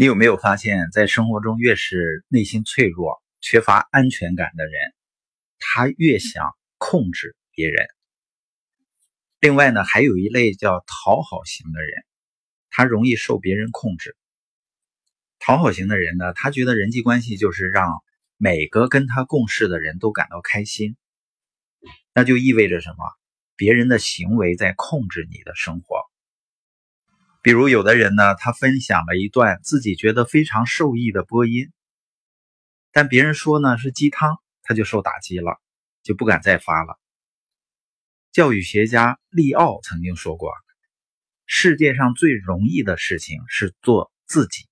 你有没有发现，在生活中越是内心脆弱、缺乏安全感的人，他越想控制别人。另外呢，还有一类叫讨好型的人，他容易受别人控制。讨好型的人呢，他觉得人际关系就是让每个跟他共事的人都感到开心，那就意味着什么？别人的行为在控制你的生活。比如，有的人呢，他分享了一段自己觉得非常受益的播音，但别人说呢是鸡汤，他就受打击了，就不敢再发了。教育学家利奥曾经说过：“世界上最容易的事情是做自己，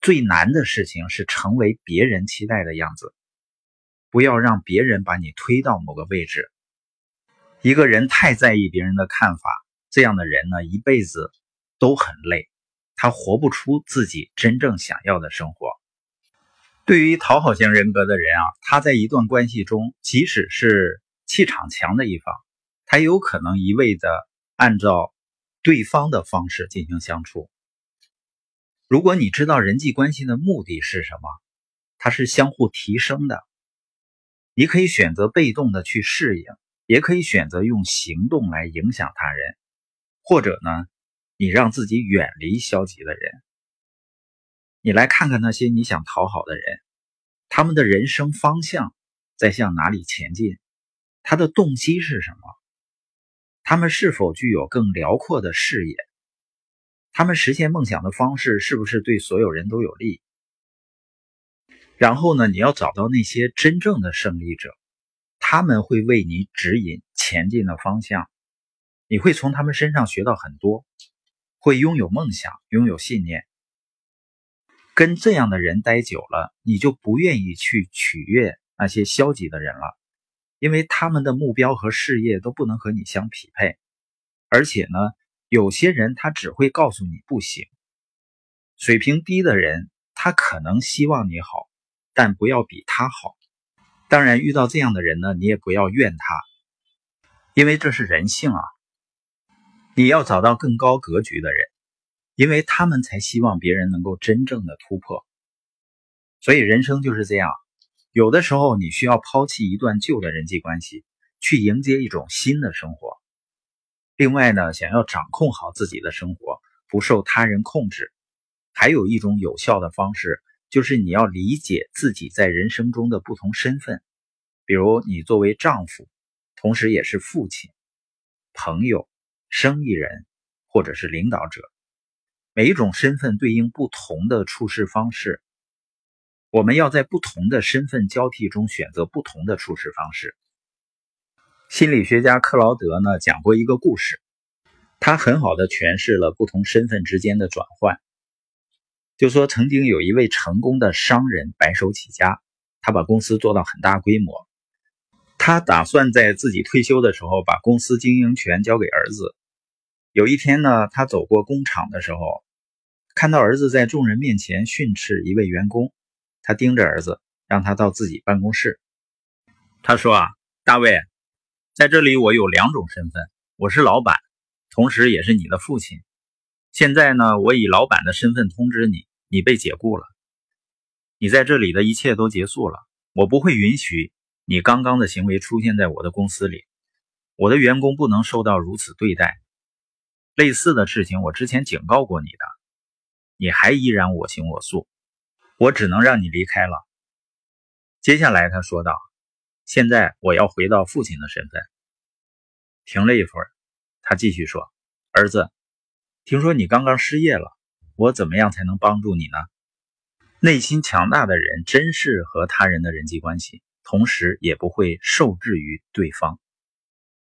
最难的事情是成为别人期待的样子。不要让别人把你推到某个位置。一个人太在意别人的看法，这样的人呢，一辈子。”都很累，他活不出自己真正想要的生活。对于讨好型人格的人啊，他在一段关系中，即使是气场强的一方，他有可能一味的按照对方的方式进行相处。如果你知道人际关系的目的是什么，它是相互提升的，你可以选择被动的去适应，也可以选择用行动来影响他人，或者呢？你让自己远离消极的人，你来看看那些你想讨好的人，他们的人生方向在向哪里前进？他的动机是什么？他们是否具有更辽阔的视野？他们实现梦想的方式是不是对所有人都有利？然后呢？你要找到那些真正的胜利者，他们会为你指引前进的方向，你会从他们身上学到很多。会拥有梦想，拥有信念。跟这样的人待久了，你就不愿意去取悦那些消极的人了，因为他们的目标和事业都不能和你相匹配。而且呢，有些人他只会告诉你不行。水平低的人，他可能希望你好，但不要比他好。当然，遇到这样的人呢，你也不要怨他，因为这是人性啊。你要找到更高格局的人，因为他们才希望别人能够真正的突破。所以人生就是这样，有的时候你需要抛弃一段旧的人际关系，去迎接一种新的生活。另外呢，想要掌控好自己的生活，不受他人控制，还有一种有效的方式，就是你要理解自己在人生中的不同身份。比如你作为丈夫，同时也是父亲、朋友。生意人，或者是领导者，每一种身份对应不同的处事方式。我们要在不同的身份交替中选择不同的处事方式。心理学家克劳德呢讲过一个故事，他很好的诠释了不同身份之间的转换。就说曾经有一位成功的商人白手起家，他把公司做到很大规模，他打算在自己退休的时候把公司经营权交给儿子。有一天呢，他走过工厂的时候，看到儿子在众人面前训斥一位员工。他盯着儿子，让他到自己办公室。他说：“啊，大卫，在这里我有两种身份，我是老板，同时也是你的父亲。现在呢，我以老板的身份通知你，你被解雇了。你在这里的一切都结束了。我不会允许你刚刚的行为出现在我的公司里。我的员工不能受到如此对待。”类似的事情，我之前警告过你的，你还依然我行我素，我只能让你离开了。接下来他说道：“现在我要回到父亲的身份。”停了一会儿，他继续说：“儿子，听说你刚刚失业了，我怎么样才能帮助你呢？”内心强大的人真适合他人的人际关系，同时也不会受制于对方。